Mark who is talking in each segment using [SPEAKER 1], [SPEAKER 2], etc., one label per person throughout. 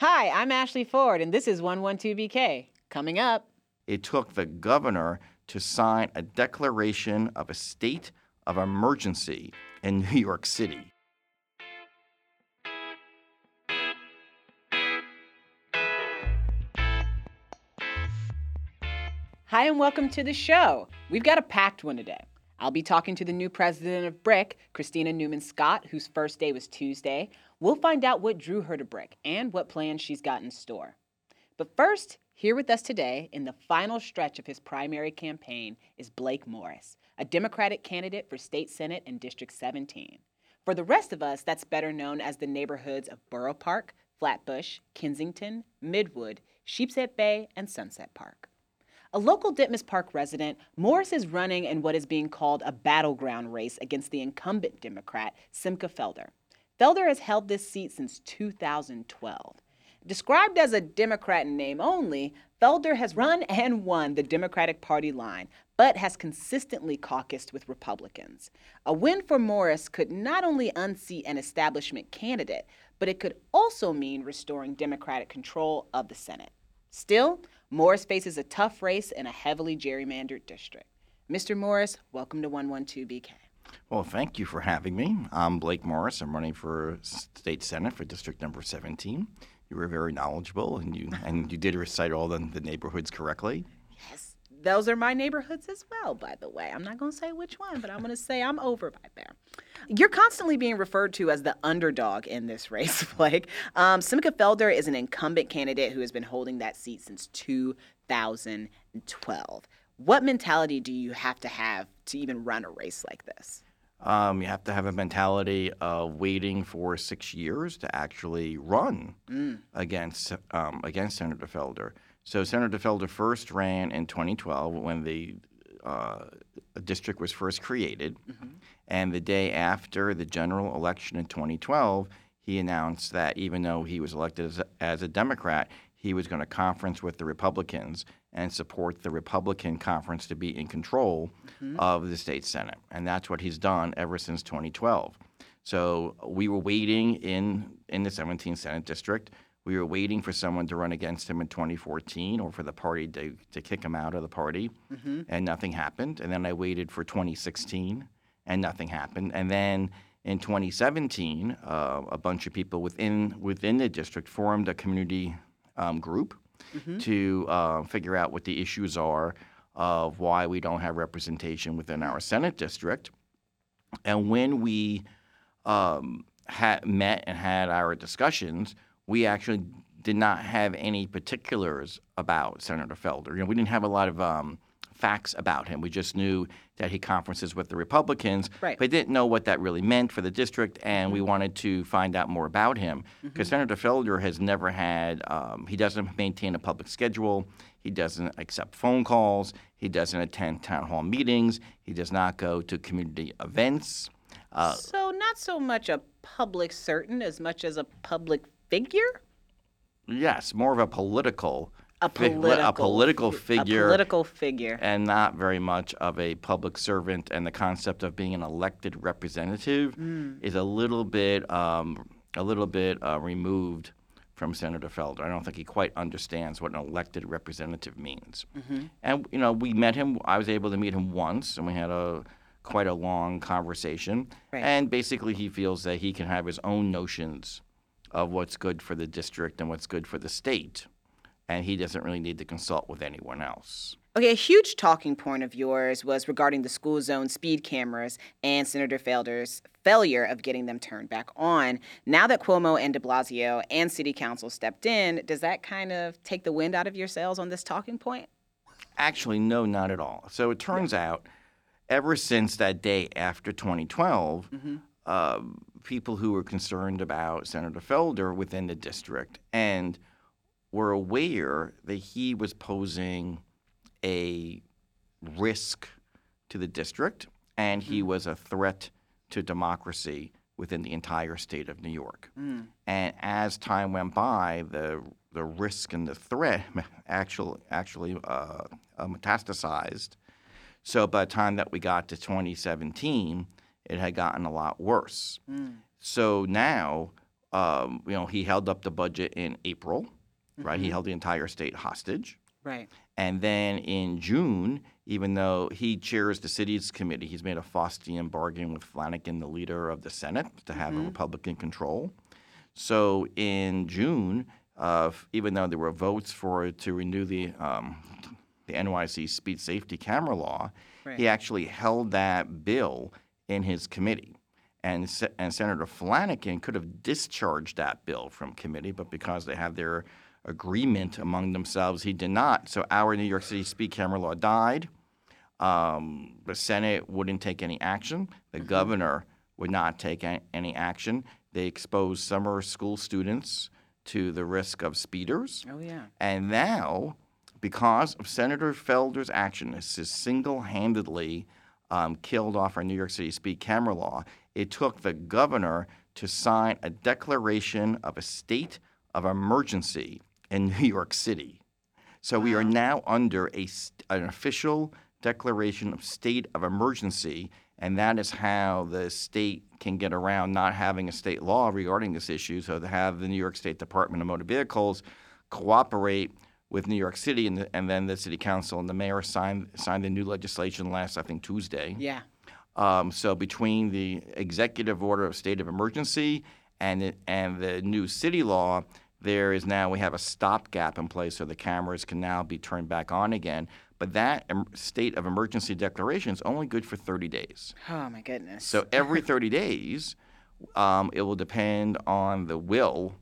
[SPEAKER 1] Hi, I'm Ashley Ford, and this is 112BK. Coming up,
[SPEAKER 2] it took the governor to sign a declaration of a state of emergency in New York City.
[SPEAKER 1] Hi, and welcome to the show. We've got a packed one today. I'll be talking to the new president of BRIC, Kristina Newman Scott, whose first day was Tuesday. We'll find out what drew her to BRIC and what plans she's got in store. But first, here with us today in the final stretch of his primary campaign is Blake Morris, a Democratic candidate for State Senate in District 17. For the rest of us, that's better known as the neighborhoods of Borough Park, Flatbush, Kensington, Midwood, Sheepshead Bay, and Sunset Park. A local Ditmas Park resident, Morris is running in what is being called a battleground race against the incumbent Democrat, Simcha Felder. Felder has held this seat since 2012. Described as a Democrat in name only, Felder has run and won the Democratic Party line, but has consistently caucused with Republicans. A win for Morris could not only unseat an establishment candidate, but it could also mean restoring Democratic control of the Senate. Still, Morris faces a tough race in a heavily gerrymandered district. Mr. Morris, welcome to 112BK.
[SPEAKER 2] Well, thank you for having me. I'm Blake Morris. I'm running for state senate for district number 17. You were very knowledgeable, and you and you did recite all the, the neighborhoods correctly.
[SPEAKER 1] Yes, those are my neighborhoods as well. By the way, I'm not going to say which one, but I'm going to say I'm over by there. You're constantly being referred to as the underdog in this race, Blake. Um, Felder is an incumbent candidate who has been holding that seat since 2012. What mentality do you have to have to even run a race like this?
[SPEAKER 2] Um, you have to have a mentality of waiting for six years to actually run mm. against um, against Senator Felder. So Senator Felder first ran in 2012 when the uh, district was first created, mm-hmm. and the day after the general election in 2012, he announced that even though he was elected as a, as a Democrat, he was going to conference with the Republicans and support the Republican conference to be in control mm-hmm. of the state Senate. And that's what he's done ever since 2012. So we were waiting in, in the 17th Senate district. We were waiting for someone to run against him in 2014 or for the party to, to kick him out of the party, mm-hmm. and nothing happened. And then I waited for 2016, and nothing happened. And then in 2017, uh, a bunch of people within within the district formed a community um, group mm-hmm. to uh, figure out what the issues are of why we don't have representation within our Senate district. And when we um, had met and had our discussions, we actually did not have any particulars about Senator Felder. You know, we didn't have a lot of um, facts about him. We just knew that he conferences with the Republicans,
[SPEAKER 1] right.
[SPEAKER 2] but didn't know what that really meant for the district, and mm-hmm. we wanted to find out more about him because mm-hmm. Senator Felder has never had. Um, he doesn't maintain a public schedule. He doesn't accept phone calls. He doesn't attend town hall meetings. He does not go to community events.
[SPEAKER 1] Uh, so not so much a public certain as much as a public figure.
[SPEAKER 2] Yes, more of a political
[SPEAKER 1] a political,
[SPEAKER 2] a political figure,
[SPEAKER 1] a political figure,
[SPEAKER 2] and not very much of a public servant. And the concept of being an elected representative mm. is a little bit, um, a little bit uh, removed from Senator Felder. I don't think he quite understands what an elected representative means. Mm-hmm. And you know, we met him. I was able to meet him once, and we had a quite a long conversation.
[SPEAKER 1] Right.
[SPEAKER 2] And basically, he feels that he can have his own notions of what's good for the district and what's good for the state and he doesn't really need to consult with anyone else.
[SPEAKER 1] Okay, a huge talking point of yours was regarding the school zone speed cameras and Senator Felder's failure of getting them turned back on. Now that Cuomo and de Blasio and City Council stepped in, does that kind of take the wind out of your sails on this talking point?
[SPEAKER 2] Actually, no, not at all. So it turns yeah. out, ever since that day after 2012, mm-hmm. uh, people who were concerned about Senator Felder within the district and – were aware that he was posing a risk to the district and he mm. was a threat to democracy within the entire state of New York. Mm. And as time went by, the the risk and the threat actually actually uh, uh, metastasized. So by the time that we got to 2017, it had gotten a lot worse. Mm. So now um, you know, he held up the budget in April, right? He
[SPEAKER 1] Mhm.
[SPEAKER 2] held the entire state hostage.
[SPEAKER 1] Right.
[SPEAKER 2] And then in June, even though he chairs the city's committee, he's made a Faustian bargain with Flanagan, the leader of the Senate, to have a
[SPEAKER 1] Mhm.
[SPEAKER 2] Republican control. So in June, uh, even though there were votes for to renew the um, the NYC speed safety camera law,
[SPEAKER 1] Right.
[SPEAKER 2] he actually held that bill in his committee. And, and Senator Flanagan could have discharged that bill from committee, but because they had their agreement among themselves, he did not. So our New York City speed camera law died. Um, the Senate wouldn't take any action. The governor would not take any action. They exposed summer school students to the risk of speeders.
[SPEAKER 1] Oh yeah.
[SPEAKER 2] And now, because of Senator Felder's action, this is single-handedly um, killed off our New York City speed camera law. It took the governor to sign a declaration of a state of emergency in New York City. So we are now under a, an official declaration of state of emergency, and that is how the state can get around not having a state law regarding this issue. So to have the New York State Department of Motor Vehicles cooperate with New York City, and, the, and then the city council and the mayor signed signed the new legislation last, I think, Tuesday.
[SPEAKER 1] Yeah.
[SPEAKER 2] Um, so between the executive order of state of emergency and the, and the new city law, there is now we have a stopgap in place, so the cameras can now be turned back on again. But that em- state of emergency declaration is only good for 30 days.
[SPEAKER 1] Oh my goodness.
[SPEAKER 2] So every 30 days, um, it will depend on the will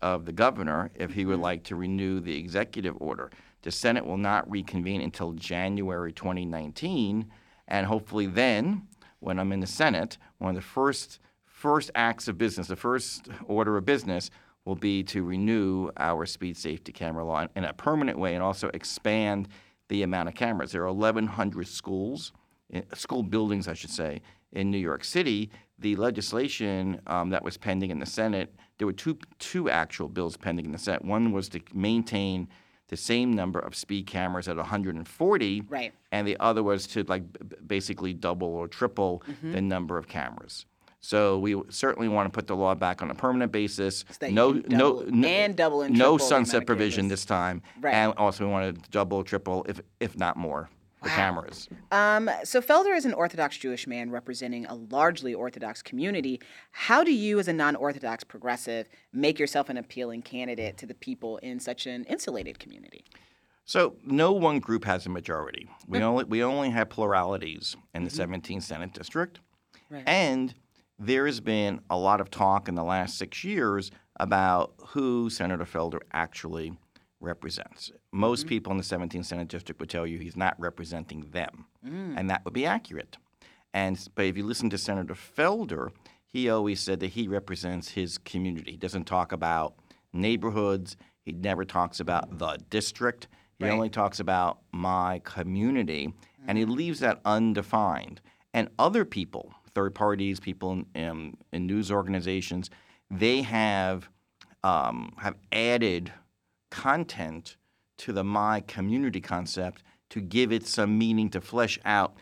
[SPEAKER 2] of the governor if he would like to renew the executive order. The Senate will not reconvene until January 2019, and hopefully then, when I'm in the Senate, one of the first first acts of business, the first order of business will be to renew our speed safety camera law in- in a permanent way and also expand the amount of cameras. There are 1,100 schools, eh, school buildings, I should say, in New York City. The legislation um, that was pending in the Senate, there were two, two actual bills pending in the Senate. One was to maintain the same number of speed cameras at 140,
[SPEAKER 1] right.
[SPEAKER 2] and the other was to like b- basically double or triple
[SPEAKER 1] Mm-hmm.
[SPEAKER 2] the number of cameras. So we certainly want to put the law back on a permanent basis.
[SPEAKER 1] So
[SPEAKER 2] no,
[SPEAKER 1] can
[SPEAKER 2] no,
[SPEAKER 1] double-
[SPEAKER 2] no,
[SPEAKER 1] and double and
[SPEAKER 2] no sunset provision this time,
[SPEAKER 1] Right.
[SPEAKER 2] and also we want to double, triple, if if not more, the
[SPEAKER 1] Wow.
[SPEAKER 2] cameras.
[SPEAKER 1] Um, so Felder is an Orthodox Jewish man representing a largely Orthodox community. How do you, as a non-Orthodox progressive, make yourself an appealing candidate to the people in such an insulated community?
[SPEAKER 2] So no one group has a majority. We only we only have pluralities in the 17th Senate district,
[SPEAKER 1] Right.
[SPEAKER 2] and there has been a lot of talk in the last six years about who Senator Felder actually represents. Most mm-hmm. people in the 17th Senate district would tell you he's not representing them, mm. and that would be accurate. And but if you listen to Senator Felder, he always said that he represents his community. He doesn't talk about neighborhoods. He never talks about the district. He
[SPEAKER 1] Right.
[SPEAKER 2] only talks about my community, and he mm-hmm. leaves that undefined. And other people, third parties, people in, in, in news organizations, they have um, have added content to the my community concept to give it some meaning to flesh out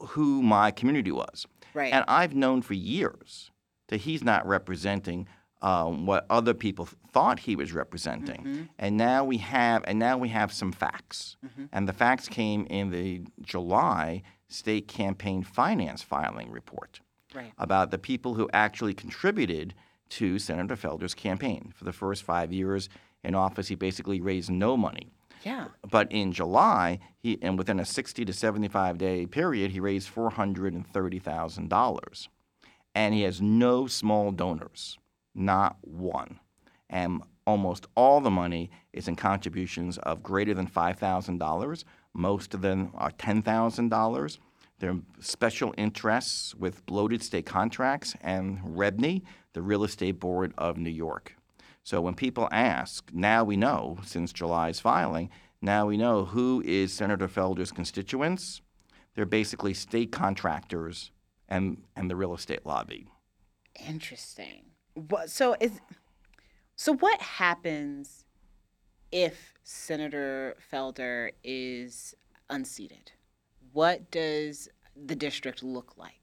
[SPEAKER 2] who my community was.
[SPEAKER 1] Right.
[SPEAKER 2] And I've known for years that he's not representing um, what other people thought he was representing. And now we have, and now we have some facts. And the facts came in the July state campaign finance filing report
[SPEAKER 1] right.
[SPEAKER 2] about the people who actually contributed to Senator Felder's campaign. For the first five years in office, he basically raised no money.
[SPEAKER 1] Yeah.
[SPEAKER 2] But in July, he and within a 60 to 75 day period, he raised $430,000. And he has no small donors, not one. And almost all the money is in contributions of greater than $5,000. Most of them are $10,000. There are special interests with bloated state contracts and REBNY, the Real Estate Board of New York. So when people ask, now we know since July's filing, now we know who is Senator Felder's constituents. They're basically state contractors and, and the real estate lobby.
[SPEAKER 1] Interesting. So is so what happens if Senator Felder is unseated? What does the district look like?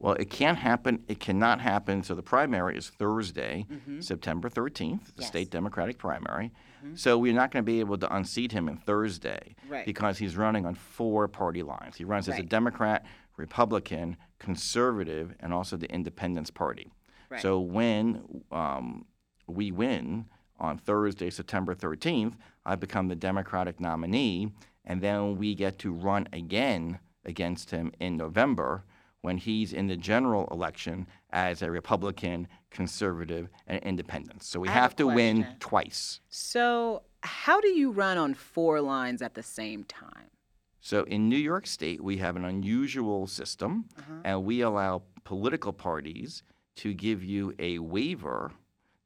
[SPEAKER 2] Well, it can't happen. It cannot happen. So the primary is Thursday, September 13th, the
[SPEAKER 1] Mm-hmm. Yes.
[SPEAKER 2] state Democratic primary. So we're not going to be able to unseat him on Thursday
[SPEAKER 1] Right.
[SPEAKER 2] because he's running on four party lines. He runs as a Democrat, Republican, Conservative, and also the Independence Party.
[SPEAKER 1] Right.
[SPEAKER 2] So when um, we win on Thursday, September 13th, I become the Democratic nominee, and then we get to run again against him in November when he's in the general election as a Republican, Conservative, and Independent. So we
[SPEAKER 1] have
[SPEAKER 2] have to win twice.
[SPEAKER 1] So, how do you run on four lines at the same time?
[SPEAKER 2] So in New York State, we have an unusual system, uh-huh. and we allow political parties to give you a waiver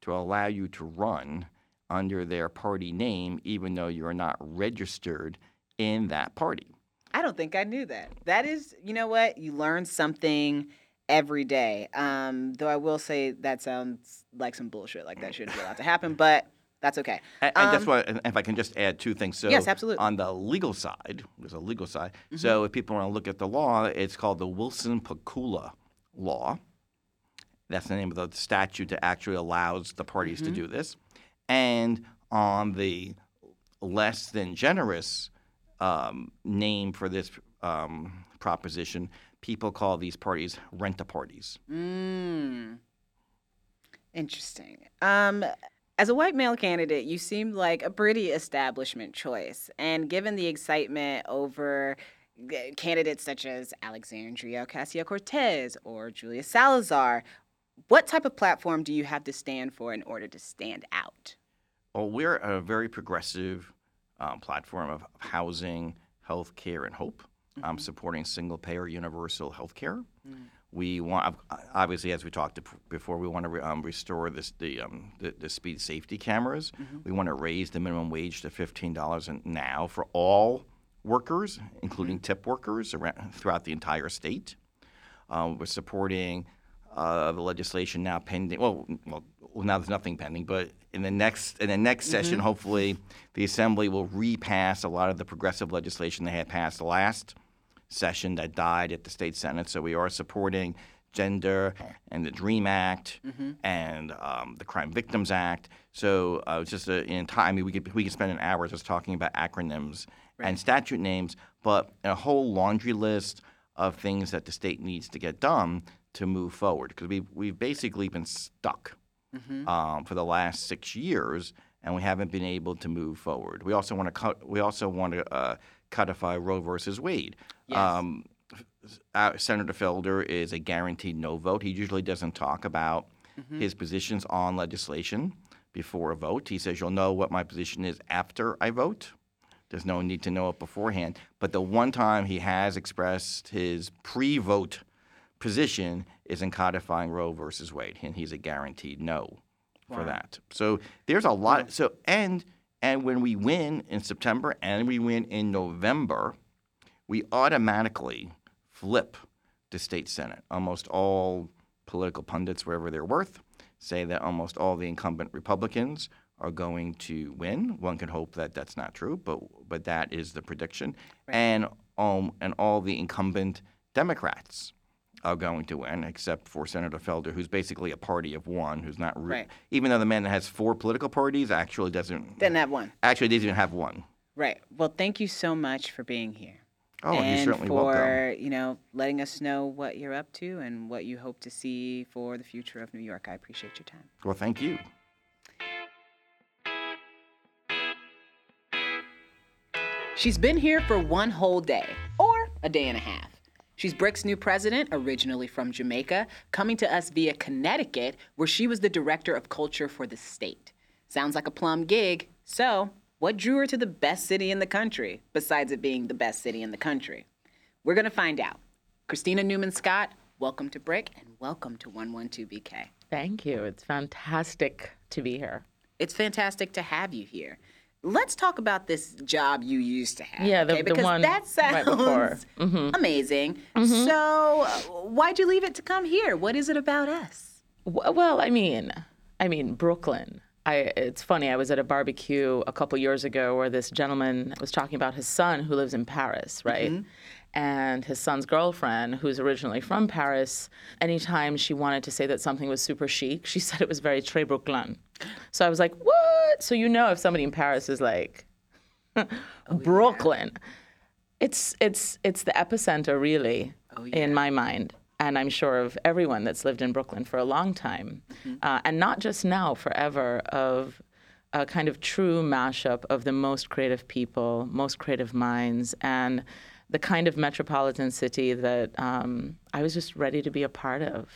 [SPEAKER 2] to allow you to run under their party name, even though you're not registered in that party.
[SPEAKER 1] I don't think I knew that. That is, you know what? You learn something every day. Um, though I will say that sounds like some bullshit. Like that shouldn't be allowed to happen, but that's okay.
[SPEAKER 2] And, and that's
[SPEAKER 1] Um,
[SPEAKER 2] what, and if I can just add two things. So
[SPEAKER 1] Yes, absolutely. Mm-hmm.
[SPEAKER 2] On the legal side, there's a legal side. So if people want to look at the law, it's called the Wilson-Pakula law. That's the name of the statute that actually allows the parties
[SPEAKER 1] Mm-hmm.
[SPEAKER 2] to do this. And on the less than generous um, name for this um, proposition, people call these parties rent-a parties.
[SPEAKER 1] Mm. Interesting. Um, as a white male candidate, you seem like a pretty establishment choice. And given the excitement over candidates such as Alexandria Ocasio Cortez or Julia Salazar, what type of platform do you have to stand for in order to stand out?
[SPEAKER 2] Well, we're a very progressive um, platform of housing, health care, and hope. Um, supporting single payer universal health care. We want, obviously, as we talked before, we want to re, um, restore this, the, um, the, the speed safety cameras. We want to raise the minimum wage to $15 now for all workers, including tip workers around, throughout the entire state. Um, we're supporting uh, the legislation now pending. Well, well, now there's nothing pending, but in the next in the next session, hopefully, the Assembly will repass a lot of the progressive legislation they had passed last session that died at the state senate. So we are supporting GENDA and the Dream Act and um, the Crime Victims Act. So uh, it's just a, in time, I mean, we could we could spend an hour just talking about acronyms and statute names, but a whole laundry list of things that the state needs to get done to move forward because we've we've basically been stuck um, for the last six years and we haven't been able to move forward. We also want to cut. We also want to uh, codify Roe versus Wade.
[SPEAKER 1] Yes.
[SPEAKER 2] Um, uh, Senator Felder is a guaranteed no vote. He usually doesn't talk about his positions on legislation before a vote. He says, You'll know what my position is after I vote. There's no need to know it beforehand. But the one time he has expressed his pre vote position is in codifying Roe versus Wade, and he's a guaranteed no for that. So there's a lot. So and and when we win in September and we win in November, we automatically flip the state senate. Almost all political pundits, wherever they're worth, say that almost all the incumbent Republicans are going to win. One can hope that that's not true, but but that is the prediction. And um, and all the incumbent Democrats are going to win, except for Senator Felder, who's basically a party of one, who's not re-
[SPEAKER 1] Right.
[SPEAKER 2] even though the man that has four political parties actually doesn't
[SPEAKER 1] Didn't have one.
[SPEAKER 2] actually doesn't even have one.
[SPEAKER 1] Right. Well, thank you so much for being here.
[SPEAKER 2] Oh, you're
[SPEAKER 1] and
[SPEAKER 2] certainly
[SPEAKER 1] for
[SPEAKER 2] welcome.
[SPEAKER 1] you know letting us know what you're up to and what you hope to see for the future of New York. I appreciate your time.
[SPEAKER 2] Well, thank you.
[SPEAKER 1] She's been here for one whole day, or a day and a half. She's BRIC's new president, originally from Jamaica, coming to us via Connecticut, where she was the director of culture for the state. Sounds like a plum gig. So, what drew her to the best city in the country, besides it being the best city in the country? We're going to find out. Kristina Newman Scott, welcome to BRIC and welcome to 112BK.
[SPEAKER 3] Thank you. It's fantastic to be here.
[SPEAKER 1] It's fantastic to have you here. Let's talk about this job you used to have.
[SPEAKER 3] Yeah, the-
[SPEAKER 1] okay?
[SPEAKER 3] the
[SPEAKER 1] because
[SPEAKER 3] one
[SPEAKER 1] that
[SPEAKER 3] right before.
[SPEAKER 1] sounds amazing. So, uh, why'd you leave it to come here? What is it about us?
[SPEAKER 3] Well, I mean, I mean Brooklyn I, it's funny. I was at a barbecue a couple years ago where this gentleman was talking about his son who lives in Paris, right? Mm-hmm. And his son's girlfriend, who's originally from Paris, anytime she wanted to say that something was super chic, she said it was very très Brooklyn. So I was like, what? So you know if somebody in Paris is like, oh, Brooklyn. It's it's it's the epicenter really oh, in my mind, and I'm sure of everyone that's lived in Brooklyn for a long time, uh, and not just now, forever. Of a kind of true mashup of the most creative people, most creative minds, and the kind of metropolitan city that um, I was just ready to be a part of.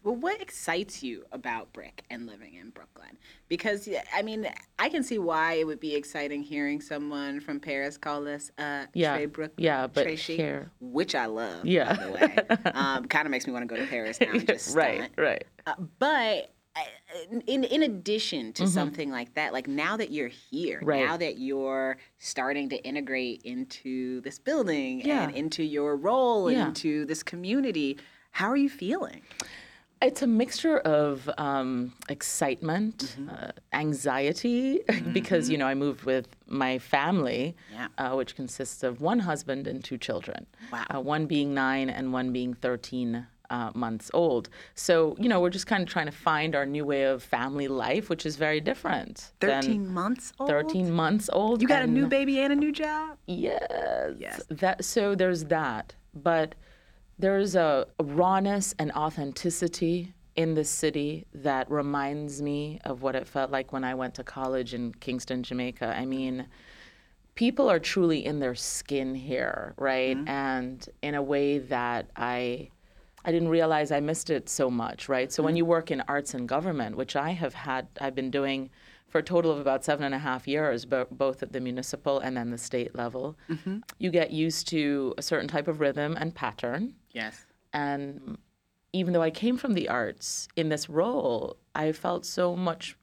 [SPEAKER 1] Yes. Well, what excites you about BRIC and living in Brooklyn? Because I mean, I can see why it would be exciting hearing someone from Paris call us uh,
[SPEAKER 3] Yeah,
[SPEAKER 1] Trey Brook,
[SPEAKER 3] yeah, but
[SPEAKER 1] Chic,
[SPEAKER 3] here-
[SPEAKER 1] which I love.
[SPEAKER 3] Yeah.
[SPEAKER 1] by the way, um, kind of makes me want to go to Paris now. And just
[SPEAKER 3] right, right.
[SPEAKER 1] Uh, but uh, in in addition
[SPEAKER 3] Mm-hmm.
[SPEAKER 1] to something like that, like now that you're here,
[SPEAKER 3] Right.
[SPEAKER 1] now that you're starting to integrate into this building
[SPEAKER 3] Yeah.
[SPEAKER 1] and into your role and
[SPEAKER 3] Yeah.
[SPEAKER 1] into this community, how are you feeling?
[SPEAKER 3] It's a mixture of um, excitement,
[SPEAKER 1] Mm-hmm.
[SPEAKER 3] uh, anxiety, because you know I moved with my family,
[SPEAKER 1] Yeah.
[SPEAKER 3] uh, which consists of one husband and two children.
[SPEAKER 1] Wow.
[SPEAKER 3] Uh, one being nine and one being thirteen uh, months old. So you know we're just kind of trying to find our new way of family life, which is very different. than
[SPEAKER 1] 13 months old?
[SPEAKER 3] 13 months old.
[SPEAKER 1] You got a new baby and a new job?
[SPEAKER 3] Yes.
[SPEAKER 1] Yes.
[SPEAKER 3] That so there's that, but there's a rawness and authenticity in this city that reminds me of what it felt like when I went to college in Kingston, Jamaica. I mean, people are truly in their skin here, right? Mm-hmm. And in a way that I I didn't realize I missed it so much, right? So when mm-hmm. you work in arts and government, which I have had, I've been doing for a total of about seven and a half years, bo- both at the municipal and then the state level, mm-hmm. you get used to a certain type of rhythm and pattern.
[SPEAKER 1] Yes.
[SPEAKER 3] And even though I came from the arts in this role, I felt so much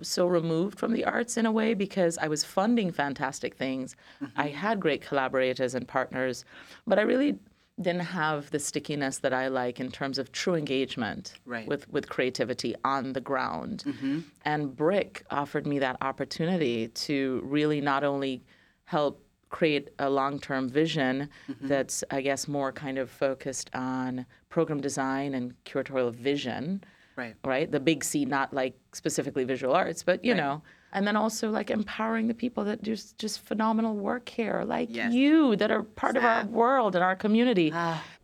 [SPEAKER 3] so removed from the arts in a way because I was funding fantastic things. Mm-hmm. I had great collaborators and partners, but I really didn't have the stickiness that I like in terms of true engagement
[SPEAKER 1] Right.
[SPEAKER 3] with, with creativity on the ground. Mm-hmm. And BRIC offered me that opportunity to really not only help create a long-term vision mm-hmm. that's I guess more kind of focused on program design and curatorial vision
[SPEAKER 1] Right.
[SPEAKER 3] right the big C not like specifically visual arts but you know and then also like empowering the people that do just phenomenal work here like
[SPEAKER 1] Yes.
[SPEAKER 3] you that are part of our world and our community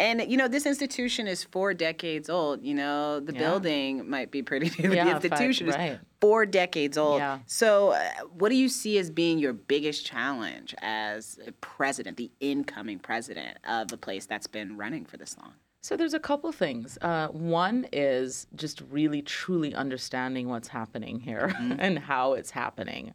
[SPEAKER 1] And you know, this institution is four decades old. You know, the
[SPEAKER 3] Yeah.
[SPEAKER 1] building might be pretty new.
[SPEAKER 3] Yeah,
[SPEAKER 1] the institution is
[SPEAKER 3] right.
[SPEAKER 1] four decades old.
[SPEAKER 3] Yeah.
[SPEAKER 1] So, uh, what do you see as being your biggest challenge as a president, the incoming president of a place that's been running for this long?
[SPEAKER 3] So there's a couple things. Uh, one is just really truly understanding what's happening here mm-hmm. and how it's happening,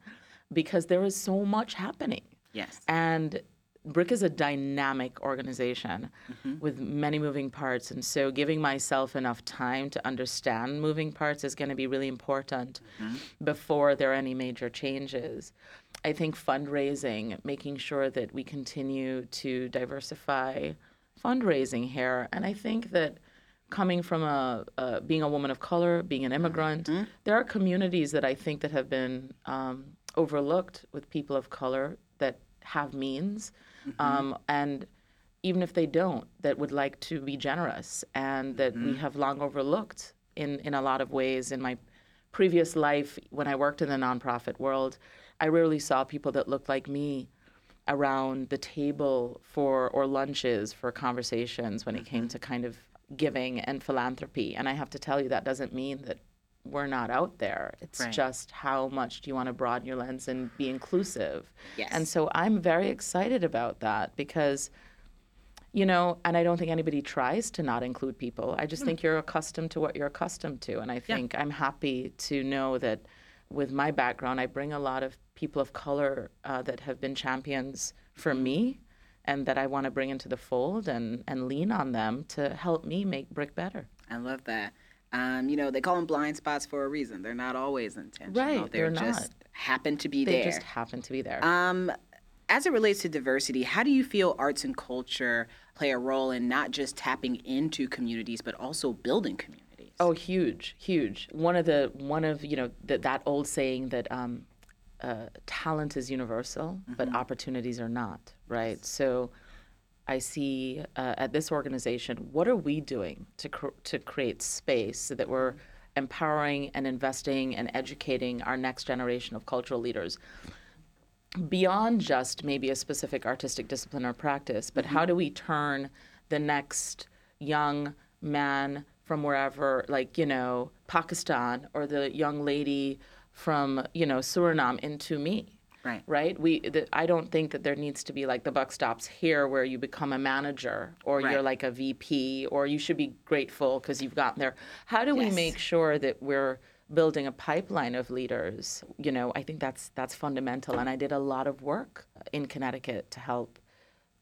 [SPEAKER 3] because there is so much happening.
[SPEAKER 1] Yes.
[SPEAKER 3] And BRIC is a dynamic organization mm-hmm. with many moving parts. And so giving myself enough time to understand moving parts is going to be really important mm-hmm. before there are any major changes. I think fundraising, making sure that we continue to diversify fundraising here. And I think that coming from a, uh, being a woman of color, being an immigrant, there are communities that I think that have been um, overlooked with people of color that have means, um, and even if they don't, that would like to be generous, and that we have long overlooked in in a lot of ways. In my previous life, when I worked in the nonprofit world, I rarely saw people that looked like me around the table for or lunches for conversations when it came mm-hmm. to kind of giving and philanthropy. And I have to tell you that doesn't mean that we're not out there. It's
[SPEAKER 1] Right.
[SPEAKER 3] just how much do you want to broaden your lens and be inclusive.
[SPEAKER 1] Yes.
[SPEAKER 3] And so I'm very excited about that because you know, and I don't think anybody tries to not include people. I just hmm. think you're accustomed to what you're accustomed to. And I think I'm happy to know that with my background, I bring a lot of people of color uh, that have been champions for me and that I want to bring into the fold and, and lean on them to help me make BRIC better.
[SPEAKER 1] I love that. Um, you know, they call them blind spots for a reason. They're not always intentional.
[SPEAKER 3] Right,
[SPEAKER 1] They're,
[SPEAKER 3] they're
[SPEAKER 1] just
[SPEAKER 3] not.
[SPEAKER 1] happen to be
[SPEAKER 3] They
[SPEAKER 1] there.
[SPEAKER 3] They just happen to be there.
[SPEAKER 1] Um, as it relates to diversity, how do you feel arts and culture play a role in not just tapping into communities, but also building communities?
[SPEAKER 3] Oh, huge, huge. One of the one of you know that that old saying that um, uh, talent is universal, but opportunities are not. Right. So, I see uh, at this organization, what are we doing to cr- to create space so that we're empowering and investing and educating our next generation of cultural leaders beyond just maybe a specific artistic discipline or practice, but how do we turn the next young man from wherever, like, you know, Pakistan or the young lady from, you know, Suriname into me?
[SPEAKER 1] Right.
[SPEAKER 3] Right. We. The, I don't think that there needs to be like the buck stops here, where you become a manager or
[SPEAKER 1] Right.
[SPEAKER 3] you're like a VP, or you should be grateful because you've gotten there. How do we make sure that we're building a pipeline of leaders? You know, I think that's that's fundamental, and I did a lot of work in Connecticut to help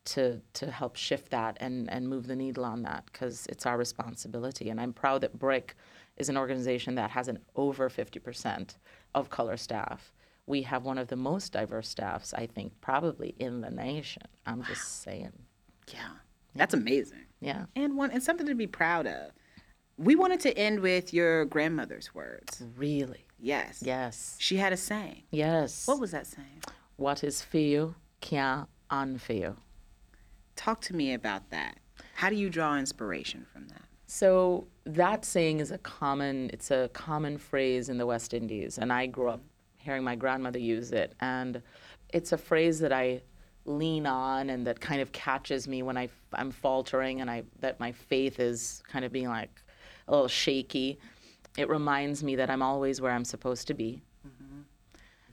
[SPEAKER 3] to to help shift that and and move the needle on that because it's our responsibility. And I'm proud that BRIC is an organization that has an over 50% of color staff. We have one of the most diverse staffs, I think, probably in the nation. I'm just saying.
[SPEAKER 1] Yeah. That's amazing.
[SPEAKER 3] Yeah.
[SPEAKER 1] And one and something to be proud of. We wanted to end with your grandmother's words.
[SPEAKER 3] Really.
[SPEAKER 1] Yes.
[SPEAKER 3] Yes.
[SPEAKER 1] She had a saying.
[SPEAKER 3] Yes.
[SPEAKER 1] What was that saying?
[SPEAKER 3] what is you can't unfor.
[SPEAKER 1] Talk to me about that. How do you draw inspiration from that?
[SPEAKER 3] So that saying is a common it's a common phrase in the West Indies and I grew up hearing my grandmother use it and it's a phrase that I lean on and that kind of catches me when I I'm faltering and I that my faith is kind of being like a little shaky. It reminds me that I'm always where I'm supposed to be. Mm-hmm.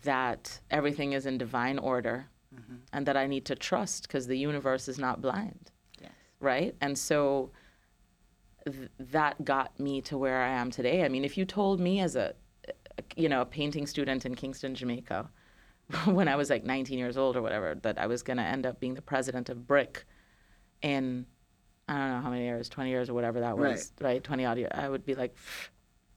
[SPEAKER 3] That everything is in divine order mm-hmm. and that I need to trust because the universe is not blind
[SPEAKER 1] Yes.
[SPEAKER 3] right? And so th- that got me to where I am today. I mean, if you told me as a, you know, a painting student in Kingston, Jamaica, when I was like 19 years old or whatever, that I was going to end up being the president of BRIC in, I don't know how many years, 20 years or whatever that was, right? 20 odd years, I would be like,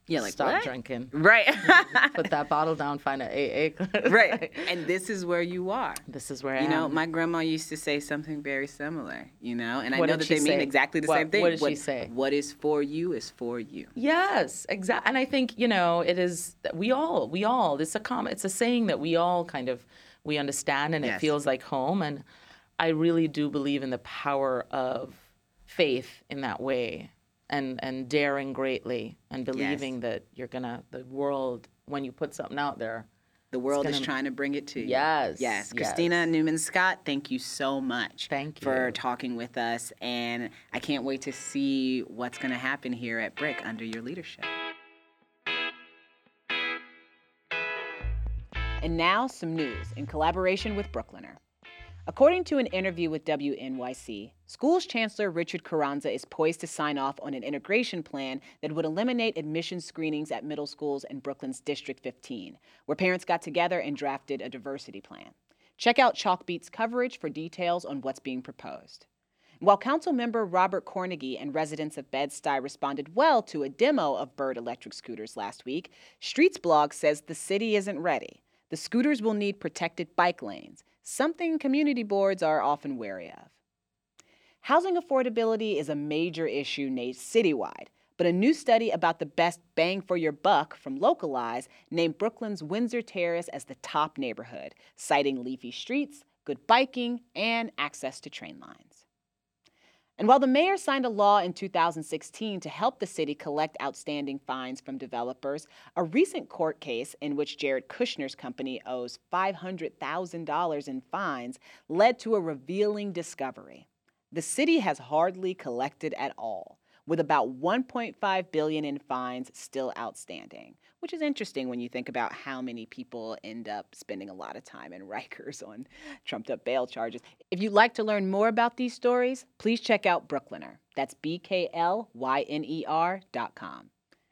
[SPEAKER 1] Yeah, like
[SPEAKER 3] stop
[SPEAKER 1] what?
[SPEAKER 3] drinking,
[SPEAKER 1] Right.
[SPEAKER 3] put that bottle down, find an AA.
[SPEAKER 1] right. And this is where you are.
[SPEAKER 3] This is where I
[SPEAKER 1] You know,
[SPEAKER 3] am.
[SPEAKER 1] my grandma used to say something very similar, you know, and I know that they mean exactly the
[SPEAKER 3] What-
[SPEAKER 1] same thing.
[SPEAKER 3] what did she say?
[SPEAKER 1] What is for you is for you.
[SPEAKER 3] Yes, exactly. And I think you know it is. We all, we all. It's a com. It's a saying that we all kind of we understand, and it feels like home. And I really do believe in the power of faith in that way, and and daring greatly, and believing that you're gonna the world when you put something out there.
[SPEAKER 1] The world is
[SPEAKER 3] gonna-
[SPEAKER 1] trying to bring it to you.
[SPEAKER 3] Yes,
[SPEAKER 1] Yes.
[SPEAKER 3] yes.
[SPEAKER 1] Kristina Newman Scott, thank you so much
[SPEAKER 3] Thank you.
[SPEAKER 1] for talking with us. And I can't wait to see what's going to happen here at BRIC under your leadership. And now, some news in collaboration with Bklyner. According to an interview with WNYC, schools chancellor Richard Carranza is poised to sign off on an integration plan that would eliminate admission screenings at middle schools in Brooklyn's District 15, where parents got together and drafted a diversity plan. Check out Chalkbeat's coverage for details on what's being proposed. While Council Member Robert Cornegy and residents of Bed-Stuy responded well to a demo of Bird electric scooters last week, Streetsblog says the city isn't ready. The scooters will need protected bike lanes, something community boards are often wary of. Housing affordability is a major issue citywide, but a new study about the best bang for your buck from Localize named Brooklyn's Windsor Terrace as the top neighborhood, citing leafy streets, good biking, and access to train lines. And while the mayor signed a law in 2016 to help the city collect outstanding fines from developers, a recent court case in which Jared Kushner's company owes $500,000 in fines led to a revealing discovery. The city has hardly collected at all, with about 1.5 billion in fines still outstanding, which is interesting when you think about how many people end up spending a lot of time in Rikers on trumped up bail charges. If you'd like to learn more about these stories, please check out Bklyner. That's B K L Y N E R dot com.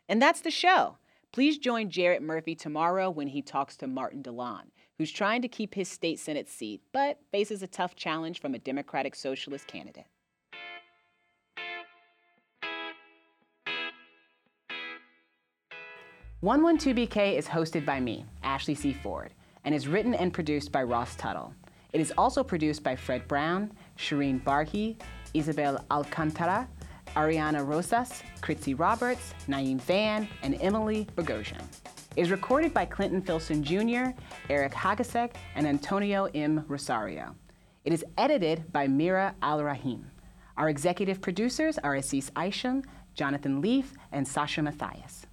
[SPEAKER 1] And that's the show. Please join Jarrett Murphy tomorrow when he talks to Martin Dilan, who's trying to keep his state Senate seat, but faces a tough challenge from a Democratic Socialist candidate. 112BK is hosted by me, Ashley C. Ford, and is written and produced by Ross Tuttle. It is also produced by Fred Brown, Shireen Barhi, Isabel Alcantara, Ariana Rosas, Kritzy Roberts, Naeem Van, and Emily Bogosian. It is recorded by Clinton Filson Jr., Eric Hagasek, and Antonio M. Rosario. It is edited by Mira Al Rahim. Our executive producers are Assis Isham, Jonathan Leaf, and Sasha Matthias.